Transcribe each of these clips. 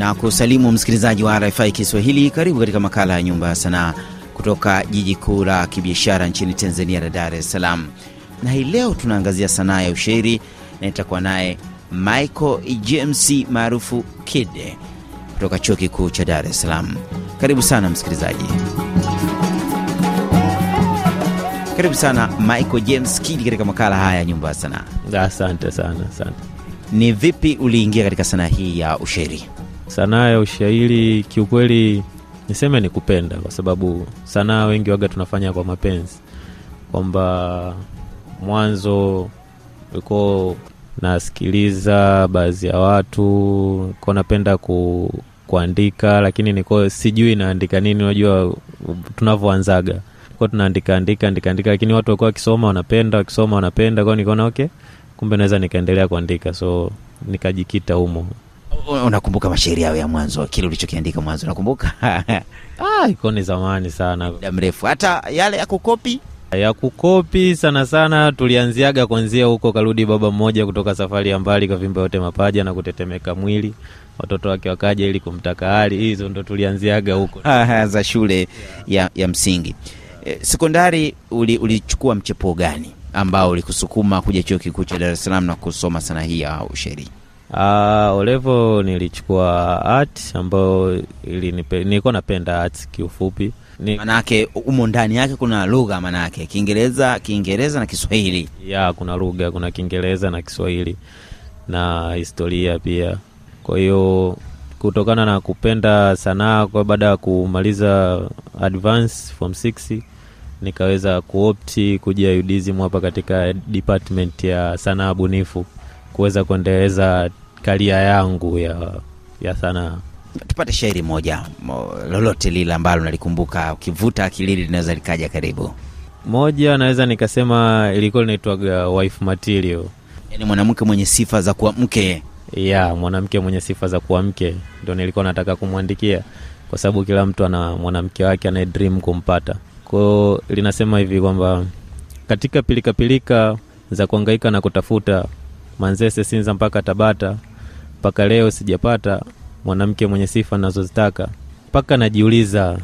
na kusalimu msikilizaji wa RFI Kiswahili. Karibu katika makala ya Nyumba ya Sanaa kutoka jiji kuu la kibiashara nchini Tanzania la Dar es Salaam, na hii leo tunaangazia sanaa ya ushairi na itakuwa naye Michael James maarufu Kid kutoka chuo kikuu cha Dar es Salaam. Karibu sana msikilizaji, karibu sana Michael James Kid katika makala haya ya Nyumba ya Sanaa. Asante sana, asante. Ni vipi uliingia katika sanaa hii ya ushairi? Sanaa ya ushairi kiukweli, niseme ni kupenda, kwa sababu sanaa wengi waga tunafanya kwa mapenzi, kwamba mwanzo ulikuwa nasikiliza baadhi ya watu ko napenda ku, kuandika, lakini niko sijui naandika nini. Unajua tunavyoanzaga kwa tunaandika andika andika andika, lakini watu walikuwa wakisoma wanapenda, wakisoma wanapenda, kwao nikaona okay, kumbe naweza nikaendelea kuandika, so nikajikita humo. Unakumbuka mashairi yao ya mwanzo, kile ulichokiandika mwanzo, unakumbuka? Ah, iko ni zamani sana, muda mrefu, hata yale ya kukopi ya kukopi sana sana tulianziaga kwanzia huko, karudi baba mmoja kutoka safari ya mbali, kavimba yote mapaja na kutetemeka mwili, watoto wake wakaja ili kumtaka hali. Hizo ndo tulianziaga huko za shule ya, ya msingi. E, sekondari ulichukua uli mchepuo gani ambao ulikusukuma kuja chuo kikuu cha Dar es Salaam na kusoma sanaa hii ya ushairi? Uh, olevo nilichukua art ambayo nilikuwa napenda art kiufupi ni... manake umo ndani yake kuna lugha manake Kiingereza, Kiingereza na Kiswahili. Ya, kuna lugha, kuna Kiingereza na Kiswahili na historia pia. Kwa hiyo kutokana na kupenda sanaa, kwa baada ya kumaliza advance form 6 nikaweza kuopti kuja UDSM hapa katika department ya sanaa bunifu kuweza kuendeleza karia yangu ya, ya sanaa. Tupate shairi moja lolote lile ambalo nalikumbuka, ukivuta akilili linaweza likaja karibu. Moja naweza nikasema ilikuwa linaitwaga wife material, yaani mwanamke mwenye sifa za kuwa mke. Ya, mwanamke mwenye sifa za kuwa mke ndo nilikuwa nataka kumwandikia, kwa sababu kila mtu ana mwanamke wake anaye dream kumpata. Kwao linasema hivi kwamba katika pilikapilika pilika za kuangaika na kutafuta Manzese, Sinza mpaka Tabata, mpaka leo sijapata mwanamke mwenye sifa nazozitaka, mpaka najiuliza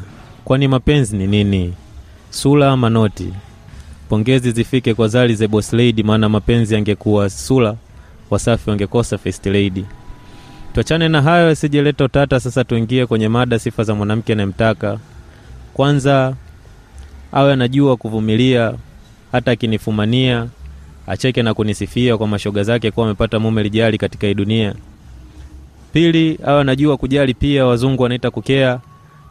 kwani mapenzi ni nini? Sura ama noti? Pongezi zifike kwa Zari the Boss maana mapenzi yangekuwa sura, Wasafi wangekosa first. Tuachane na hayo yasijeleta utata. Sasa tuingie kwenye mada, sifa za mwanamke anayemtaka. Kwanza awe anajua kuvumilia, hata akinifumania acheke na kunisifia kwa mashoga zake kuwa amepata mume lijali katika hii dunia. Pili, awe anajua kujali pia, wazungu wanaita kukea,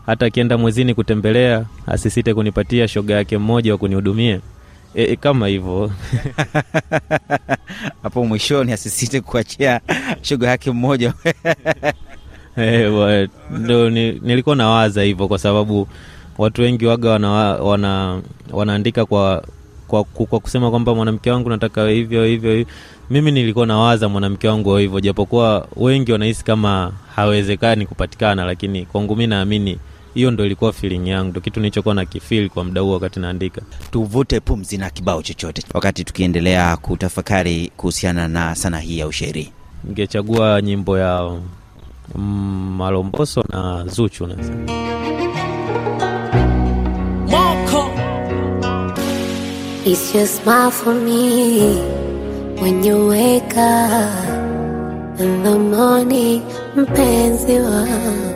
hata akienda mwezini kutembelea asisite kunipatia shoga yake mmoja wa kunihudumia. E, e, kama hivyo hapo mwishoni asisite kuachia shoga yake mmoja e, ndo ni, nilikuwa nawaza hivyo kwa sababu watu wengi waga wana, wana, wanaandika kwa kwa, kwa kusema kwamba mwanamke wangu nataka hivyo hivyo. Mimi nilikuwa nawaza mwanamke wangu hivyo, japokuwa wengi wanahisi kama hawezekani kupatikana, lakini kwangu mi naamini hiyo ndo ilikuwa feeling yangu, ndo kitu nilichokuwa na kifili kwa muda huo wakati naandika. Tuvute pumzi na kibao chochote wakati tukiendelea kutafakari kuhusiana na sanaa hii ya ushairi. Ningechagua nyimbo ya mm, Malomboso na Zuchu nasa It's your smile for me when you wake up in the morning, mpenzi wangu.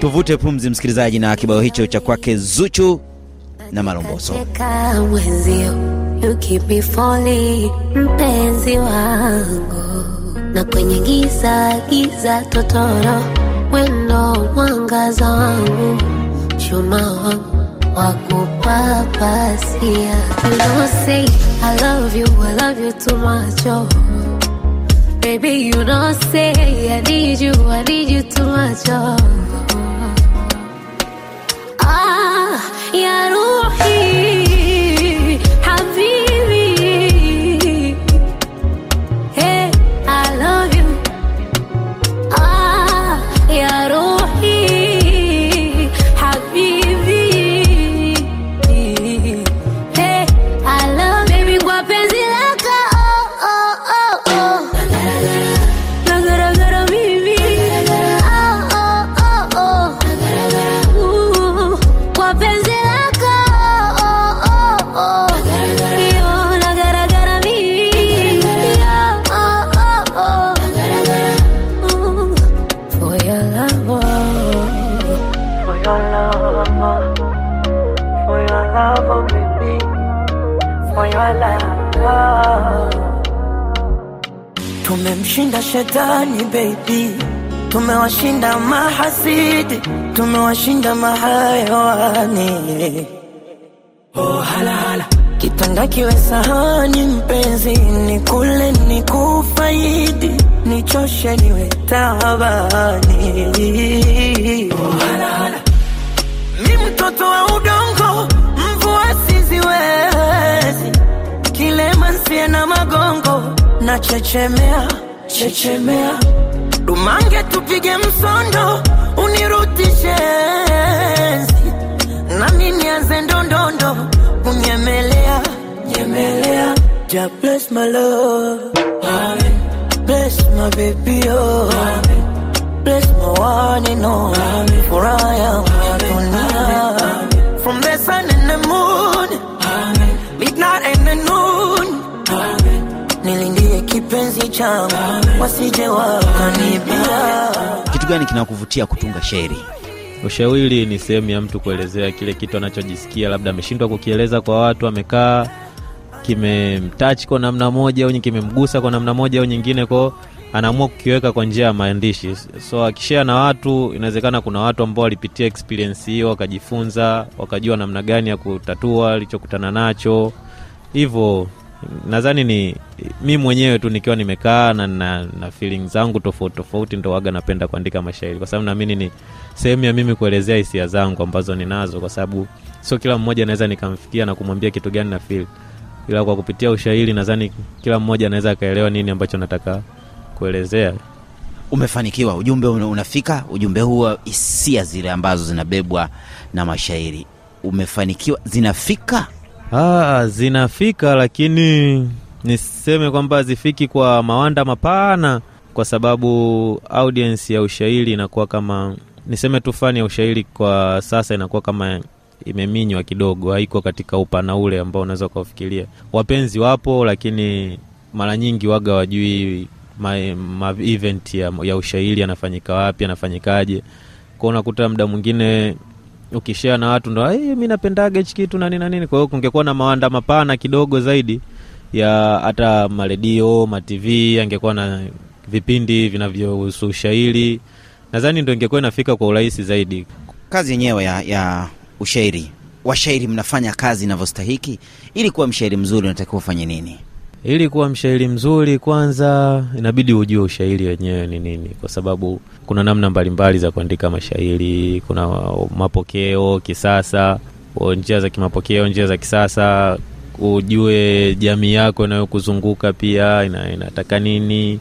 Tuvute pumzi, msikilizaji, na kibao hicho cha kwake Zuchu na Malomboso. You keep me falling, mpenzi wangu, na kwenye giza giza totoro, wendo mwangaza wangu, chuma wangu wakupapasia. You don't say I love you, I love you too much, oh. Baby, you know, say I need you, I need you too much, oh. Shetani baby, tumewashinda mahasidi, tumewashinda mahayawani. Oh, hala, hala. Kitanda kiwe sahani mpenzi, ni kule ni kufaidi, nichoshe niwe tabani. Oh, hala, hala. Mi mtoto wa udongo, mvua siziwezi, kilema nsie na magongo, na chechemea. Dumange tupige msondo, unirutishe enzi nami nianze ndondondo kunyemelea. Nyemelea. Ja bless my love. Amen. bless my baby oh Amen. bless my one and only for I am your from the sun and the moon. Amen. midnight and the noon kipenzi changu wasije wakanibia Kitu gani kinakuvutia kutunga shairi? Ushauri ni sehemu ya mtu kuelezea kile kitu anachojisikia, labda ameshindwa kukieleza kwa watu, amekaa kimemtach kwa namna moja au kimemgusa kwa namna moja au nyingine, kwao anaamua kukiweka kwa njia ya maandishi. So akishare na watu, inawezekana kuna watu ambao walipitia experience hiyo, wakajifunza, wakajua namna gani ya kutatua alichokutana nacho. Hivyo nadhani ni mi mwenyewe tu nikiwa nimekaa na, na, na feeling zangu tofauti tofauti, ndo waga napenda kuandika mashairi, kwa sababu naamini ni sehemu ya mimi kuelezea hisia zangu ambazo ninazo, kwa sababu sio kila mmoja anaweza nikamfikia na kumwambia kitu gani na feel, ila kwa kupitia ushairi nadhani kila mmoja anaweza akaelewa nini ambacho nataka kuelezea. Umefanikiwa, ujumbe unafika, ujumbe huo, hisia zile ambazo zinabebwa na mashairi, umefanikiwa, zinafika. Ah, zinafika lakini niseme kwamba hazifiki kwa mawanda mapana, kwa sababu audience ya ushairi inakuwa kama niseme tu, fani ya ushairi kwa sasa inakuwa kama imeminywa kidogo, haiko katika upana ule ambao unaweza ukaufikiria. Wapenzi wapo, lakini mara nyingi waga wajui ma, ma event ya, ya ushairi yanafanyika wapi, yanafanyikaje, kwao, unakuta muda mwingine ukishare na watu ndo hey, mi napendaga hichi kitu na nini na nini. Kwa hiyo kungekuwa na mawanda mapana kidogo zaidi ya hata maredio matv, angekuwa na vipindi vinavyohusu ushairi, nadhani ndo ingekuwa inafika kwa urahisi zaidi. Kazi yenyewe ya, ya ushairi, washairi mnafanya kazi inavyostahiki. Ili kuwa mshairi mzuri unatakiwa ufanye nini? Ili kuwa mshairi mzuri, kwanza inabidi ujue ushairi wenyewe ni nini, kwa sababu kuna namna mbalimbali za kuandika mashairi. Kuna mapokeo kisasa, njia za kimapokeo, njia za kisasa. Ujue jamii yako inayokuzunguka pia ina, inataka nini,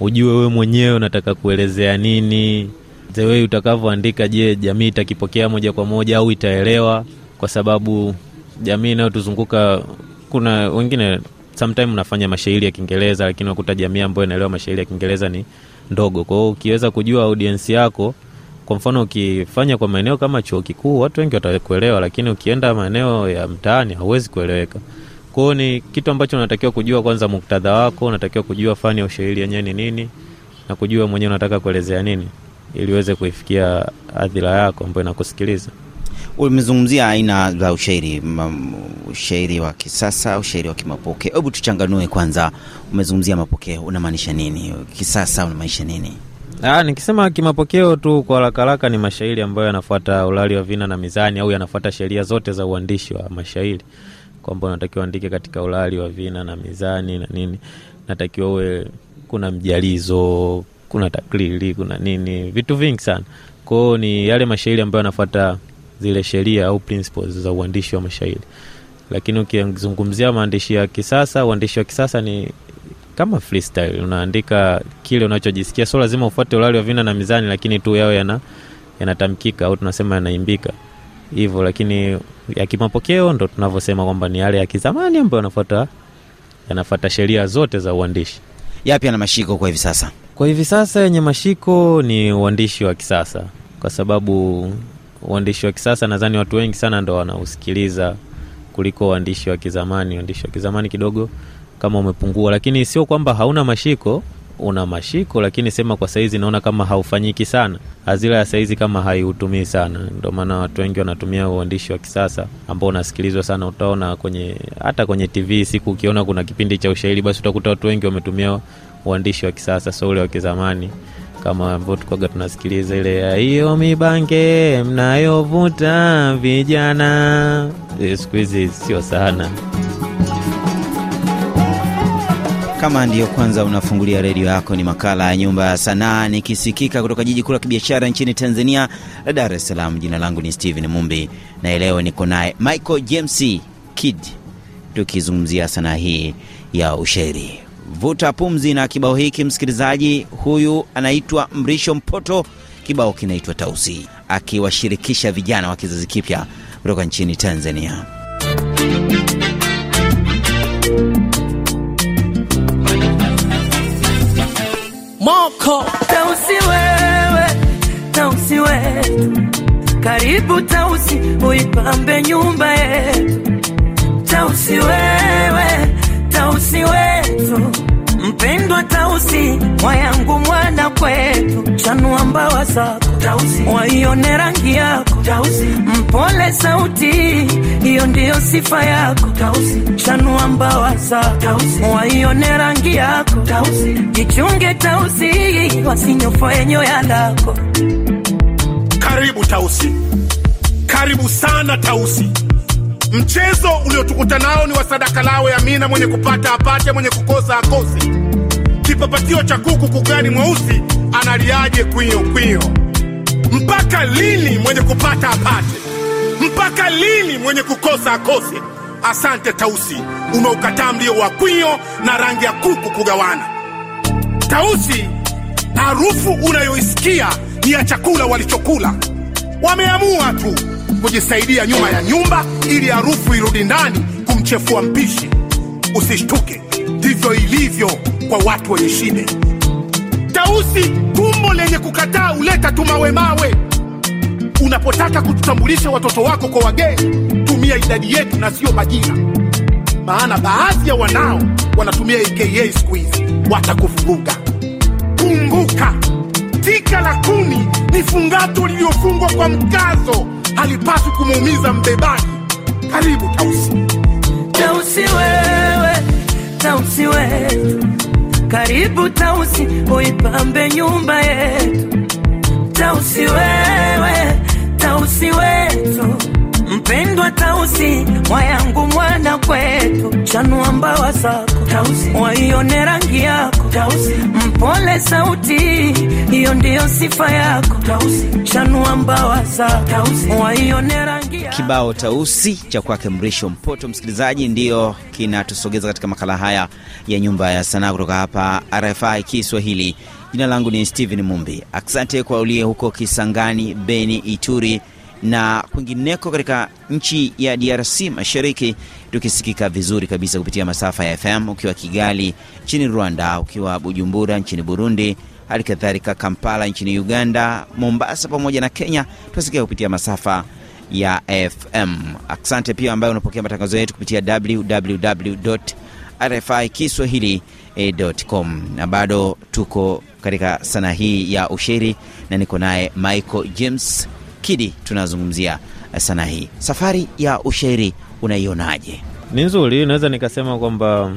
ujue wewe mwenyewe unataka kuelezea nini, way utakavyoandika. Je, jamii itakipokea moja kwa moja au itaelewa? Kwa sababu jamii inayotuzunguka kuna wengine sometime unafanya mashairi ya Kiingereza lakini unakuta jamii ambayo inaelewa mashairi ya Kiingereza ni ndogo. Kwa ukiweza kujua audience yako, kwa mfano ukifanya kwa maeneo kama chuo kikuu, watu wengi watakuelewa, lakini ukienda maeneo ya mtaani hauwezi kueleweka. Kwa hiyo ni kitu ambacho unatakiwa kujua kwanza, muktadha wako, unatakiwa kujua fani ya ushairi yenyewe ni nini na kujua mwenyewe unataka kuelezea nini ili uweze kuifikia hadhira yako ambayo inakusikiliza. Umezungumzia aina za ushairi, ushairi wa kisasa, ushairi wa kimapokeo. Hebu tuchanganue kwanza. Umezungumzia mapokeo, unamaanisha nini? Kisasa unamaanisha nini? Aa, nikisema kimapokeo tu kwa haraka ni mashairi ambayo yanafuata ulali wa vina na mizani au yanafuata sheria zote za uandishi wa mashairi, kwamba unatakiwa uandike katika ulali wa vina na mizani na nini, natakiwa uwe kuna mjalizo, kuna taklili, kuna nini, vitu vingi sana. Kwao ni yale mashairi ambayo yanafuata zile sheria au principles za uandishi wa mashairi. Lakini ukizungumzia maandishi ya kisasa, uandishi wa kisasa ni kama freestyle, unaandika kile unachojisikia, sio lazima ufuate ulali wa vina na mizani, lakini tu yawe yana yanatamkika au tunasema yanaimbika hivyo. Lakini ya kimapokeo ndo tunavyosema kwamba ni yale ya kizamani ambayo yanafuata yanafuata sheria zote za uandishi. Yapi ana mashiko kwa hivi sasa? Kwa hivi sasa yenye mashiko ni uandishi wa kisasa, kwa sababu uandishi wa kisasa nadhani watu wengi sana ndo wanausikiliza kuliko uandishi wa kizamani. Uandishi wa kizamani kidogo kama umepungua, lakini sio kwamba hauna mashiko. una mashiko, lakini sema kwa saizi naona kama haufanyiki sana. Hazira ya saizi kama haiutumii sana, ndio maana watu wengi wanatumia uandishi wa kisasa ambao unasikilizwa sana. Utaona kwenye hata kwenye TV siku ukiona kuna kipindi cha ushairi, basi utakuta watu wengi wametumia uandishi wa kisasa, so ule wa kizamani kama tukoga tunasikiliza ile ya hiyo mibange mnayovuta vijana. Eh, Siku hizi sio sana. Kama ndiyo kwanza unafungulia redio yako, ni makala ya Nyumba ya Sanaa nikisikika kutoka jiji kuu la kibiashara nchini Tanzania la Dar es Salaam. Jina langu ni Steven Mumbi na leo niko naye Michael James Kid tukizungumzia sanaa hii ya ushairi. Vuta pumzi na kibao hiki, msikilizaji. Huyu anaitwa Mrisho Mpoto, kibao kinaitwa Tausi, akiwashirikisha vijana wa kizazi kipya kutoka nchini Tanzania. Moko Tausi wewe, Tausi wetu, karibu Tausi, uipambe nyumba yetu. Tausi wewe, Tausi wetu, mpendwa Tausi, mwayangu mwana kwetu, chanua mbawa zako waione rangi yako Tausi, mpole sauti, hiyo ndiyo sifa yako Tausi, chanua mbawa zako Tausi, waione rangi yako Tausi, jichunge Tausi, wasinyofoe nyoya lako. Karibu Tausi, karibu sana Tausi. Mchezo uliotukuta nao ni wa sadaka lawe Amina, mwenye kupata apate, mwenye kukosa akose. Kipapatio cha kuku kugani mweusi analiaje kwio kwio? Mpaka lini mwenye kupata apate? Mpaka lini mwenye kukosa akose? Asante Tausi, umeukataa mlio wa kwio na rangi ya kuku kugawana. Tausi, harufu unayoisikia ni ya chakula walichokula. Wameamua tu kujisaidia nyuma ya nyumba ili harufu irudi ndani kumchefua mpishi. Usishtuke, ndivyo ilivyo kwa watu wenye shine. Tausi, tumbo lenye kukataa huleta tumawe mawe. Unapotaka kututambulisha watoto wako kwa wageni, tumia idadi yetu na sio majina, maana baadhi ya wanao wanatumia aka siku hizi, watakuvuruga. Kumbuka, tika la kuni ni fungato lililofungwa kwa mkazo, halipaswi kumuumiza mbebaji. Karibu Tausi. Tausi wewe, Tausi wetu, karibu Tausi, uipambe nyumba yetu. Tausi wewe, Tausi wetu, mpendwa Tausi, mwayangu mwana kwetu, chanua mbawa zako Tausi, waione rangi yako Tausi, mpole sauti, hiyo ndiyo sifa yako. Tausi, chanua mbawa za Tausi, waione rangi yako. Kibao Tausi cha kwake Mrisho Mpoto, msikilizaji, ndiyo kinatusogeza katika makala haya ya Nyumba ya Sanaa kutoka hapa RFI Kiswahili. Jina langu ni Steven Mumbi. Asante kwa ulie huko Kisangani, Beni, Ituri na kwingineko katika nchi ya DRC Mashariki, tukisikika vizuri kabisa kupitia masafa ya FM, ukiwa Kigali nchini Rwanda, ukiwa Bujumbura nchini Burundi, hali kadhalika Kampala nchini Uganda, Mombasa pamoja na Kenya, tunasikika kupitia masafa ya FM. Asante pia ambayo unapokea matangazo yetu kupitia www RFI Kiswahili.com, na bado tuko katika sanaa hii ya ushairi na niko naye Michael James Kidi. Tunazungumzia sanaa hii, safari ya ushairi unaionaje? Ni nzuri, naweza nikasema kwamba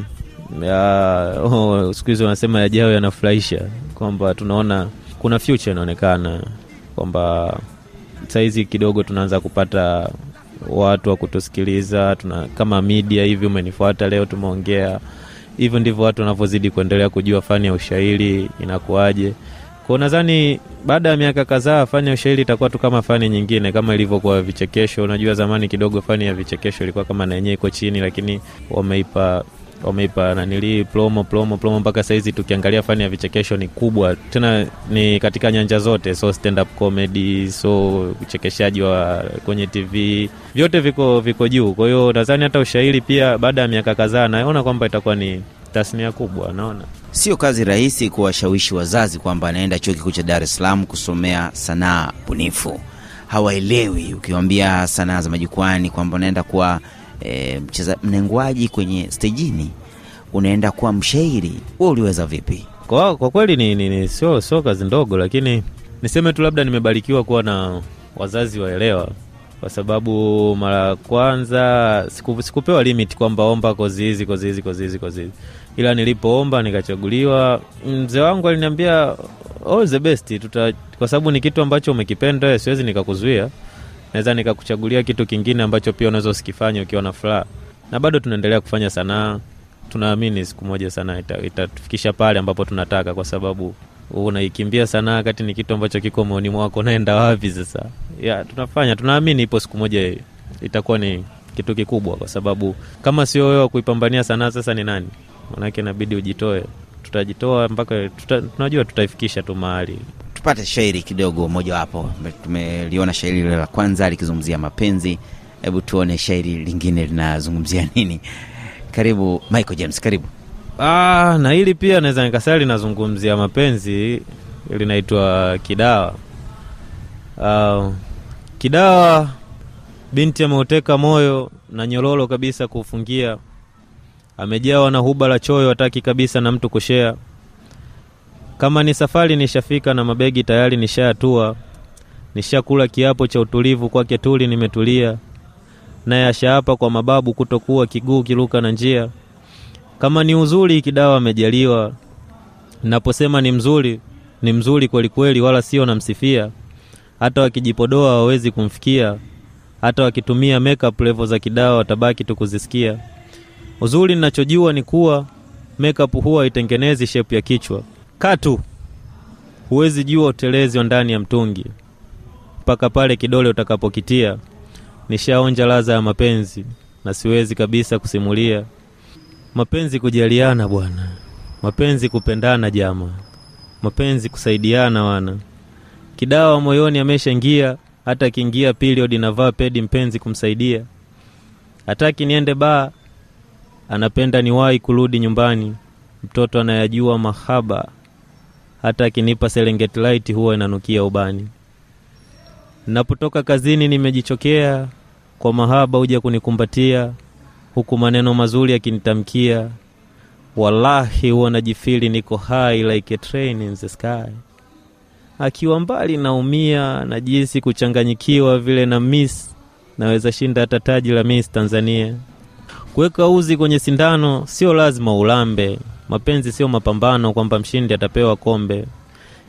oh, siku hizi wanasema yajao yanafurahisha, kwamba tunaona kuna future inaonekana kwamba saizi kidogo tunaanza kupata watu wa kutusikiliza tuna, kama media hivi, umenifuata leo, tumeongea hivyo, ndivyo watu wanavyozidi kuendelea kujua fani ya ushairi inakuwaje. Kwa nadhani baada ya miaka kadhaa fani ya ushairi itakuwa tu kama fani nyingine, kama ilivyokuwa vichekesho. Unajua zamani kidogo fani ya vichekesho ilikuwa kama na yenyewe iko chini, lakini wameipa wameipa nanili plomo plomo plomo mpaka sahizi tukiangalia fani ya vichekesho ni kubwa tena, ni katika nyanja zote, so stand up comedy, so uchekeshaji wa kwenye TV, vyote viko viko juu. Kwa hiyo nadhani hata ushairi pia baada ya miaka kadhaa naona kwamba itakuwa ni tasnia kubwa, naona Sio kazi rahisi kuwashawishi wazazi kwamba anaenda chuo kikuu cha Dar es Salaam kusomea sanaa bunifu. Hawaelewi ukiwambia sanaa za majukwani kwamba unaenda kuwa e, mcheza mnengwaji kwenye stejini, unaenda kuwa mshairi. we uliweza vipi? kwa, kwa kweli ni, ni, ni sio sio kazi ndogo, lakini niseme tu labda nimebarikiwa kuwa na wazazi waelewa, kwa sababu mara ya kwanza siku, sikupewa limit kwamba omba kozi hizi kozi hizi kozi hizi kozi hizi, ila nilipoomba nikachaguliwa, mzee wangu aliniambia all the best tuta, kwa sababu ni kitu ambacho umekipenda siwezi nikakuzuia, naweza nikakuchagulia kitu kingine ambacho pia unaweza usikifanye ukiwa na furaha, na bado tunaendelea kufanya sanaa. Tunaamini siku moja sanaa ita- pale ambapo tunataka, kwa sababu unaikimbia sanaa kati ni kitu ambacho kiko moyoni mwako, naenda wapi sasa? Ya, tunafanya tunaamini ipo siku moja itakuwa ni kitu kikubwa, kwa sababu kama sio wewe kuipambania sanaa, sasa ni nani? Manake inabidi ujitoe. Tutajitoa mpaka tuta, tunajua tutaifikisha tu mahali tupate shairi kidogo mojawapo. Tumeliona shairi la kwanza likizungumzia mapenzi, hebu tuone shairi lingine linazungumzia nini. Karibu Michael James, karibu. Ah, na hili pia naweza nikasema linazungumzia mapenzi, linaitwa Kidawa. Ah, Kidawa, binti ameuteka moyo na nyororo kabisa kuufungia, amejawa na huba la choyo, hataki kabisa na mtu kushea. Kama ni safari nishafika na mabegi tayari nishayatua, nishakula kiapo cha utulivu kwake tuli nimetulia, naye ashaapa kwa mababu kutokuwa kiguu kiruka na njia kama ni uzuri Kidawa amejaliwa. Naposema ni mzuri, ni mzuri kweli kweli, wala sio namsifia. Hata wakijipodoa hawawezi kumfikia, hata wakitumia makeup level za Kidawa watabaki tu kuzisikia. Uzuri ninachojua ni kuwa makeup huwa haitengenezi shape ya kichwa. Katu, huwezi jua utelezi ndani ya mtungi. Mpaka pale kidole utakapokitia. Nishaonja ladha ya mapenzi na siwezi kabisa kusimulia. Mapenzi kujaliana bwana, mapenzi kupendana jama, mapenzi kusaidiana wana. Kidawa moyoni ameshaingia, hata akiingia period navaa pedi mpenzi kumsaidia. Hataki niende baa, anapenda niwahi kurudi nyumbani. Mtoto anayajua mahaba, hata akinipa light huwa inanukia ubani. Napotoka kazini nimejichokea, kwa mahaba huja kunikumbatia huku maneno mazuri akinitamkia, wallahi huwa najifili niko high like a train in the sky. Akiwa mbali naumia, na jinsi kuchanganyikiwa vile na miss, naweza shinda hata taji la Miss Tanzania. Kuweka uzi kwenye sindano sio lazima ulambe, mapenzi sio mapambano kwamba mshindi atapewa kombe.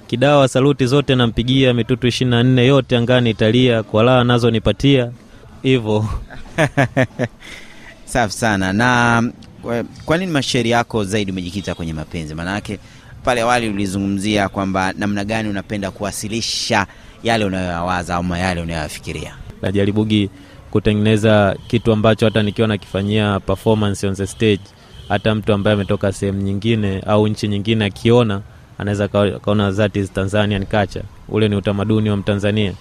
Kidawa saluti zote nampigia, mitutu ishirini na nne yote angani italia, kwa laa nazo nipatia Safi sana. Na kwa- nini mashairi yako zaidi umejikita kwenye mapenzi? Maanake pale awali ulizungumzia kwamba namna gani unapenda kuwasilisha yale unayoyawaza ama yale unayoyafikiria. najaribugi kutengeneza kitu ambacho hata nikiwa nakifanyia performance on the stage, hata mtu ambaye ametoka sehemu nyingine au nchi nyingine akiona anaweza ka- kaona that Tanzanian culture, ule ni utamaduni wa Mtanzania.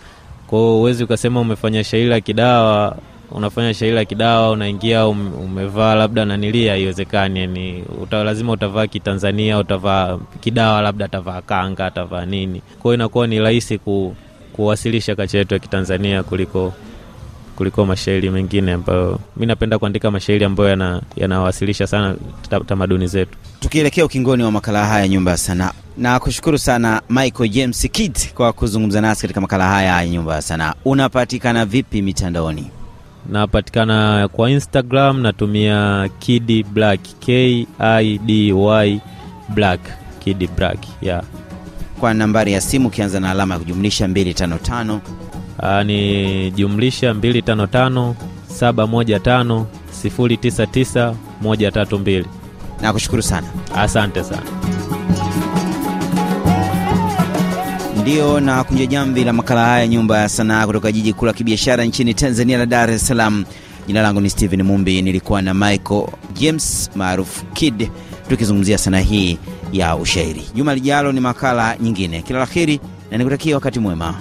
Kwa hiyo huwezi ukasema umefanya shairi la kidawa, unafanya shairi la kidawa unaingia um, umevaa labda nanilia, haiwezekani. Yani uta, lazima utavaa kitanzania, utavaa kidawa, labda atavaa kanga, atavaa nini. Kwa hiyo inakuwa ni rahisi ku, kuwasilisha kacha yetu ya Kitanzania kuliko kuliko mashairi mengine ambayo mi napenda kuandika mashairi ambayo yana- yanawasilisha sana tamaduni zetu. Tukielekea ukingoni wa makala haya Nyumba ya Sanaa, na kushukuru sana Michael James Kid kwa kuzungumza nasi katika makala haya ya Nyumba ya Sanaa. Unapatikana vipi mitandaoni? Napatikana kwa Instagram, natumia Kid Black, K I D Y Black, Kid Black yeah. Kwa nambari ya simu ukianza na alama ya kujumlisha 255 Aa, ni jumlisha 255 715 099 132. Nakushukuru sana. Asante sana. Ndiyo na kunja jamvi la makala haya Nyumba ya Sanaa kutoka jiji kuu la kibiashara nchini Tanzania la Dar es Salaam. Jina langu ni Steven Mumbi, nilikuwa na Michael James maarufu Kid tukizungumzia sanaa hii ya ushairi. Juma lijalo ni makala nyingine. Kila la heri na nikutakia wakati mwema.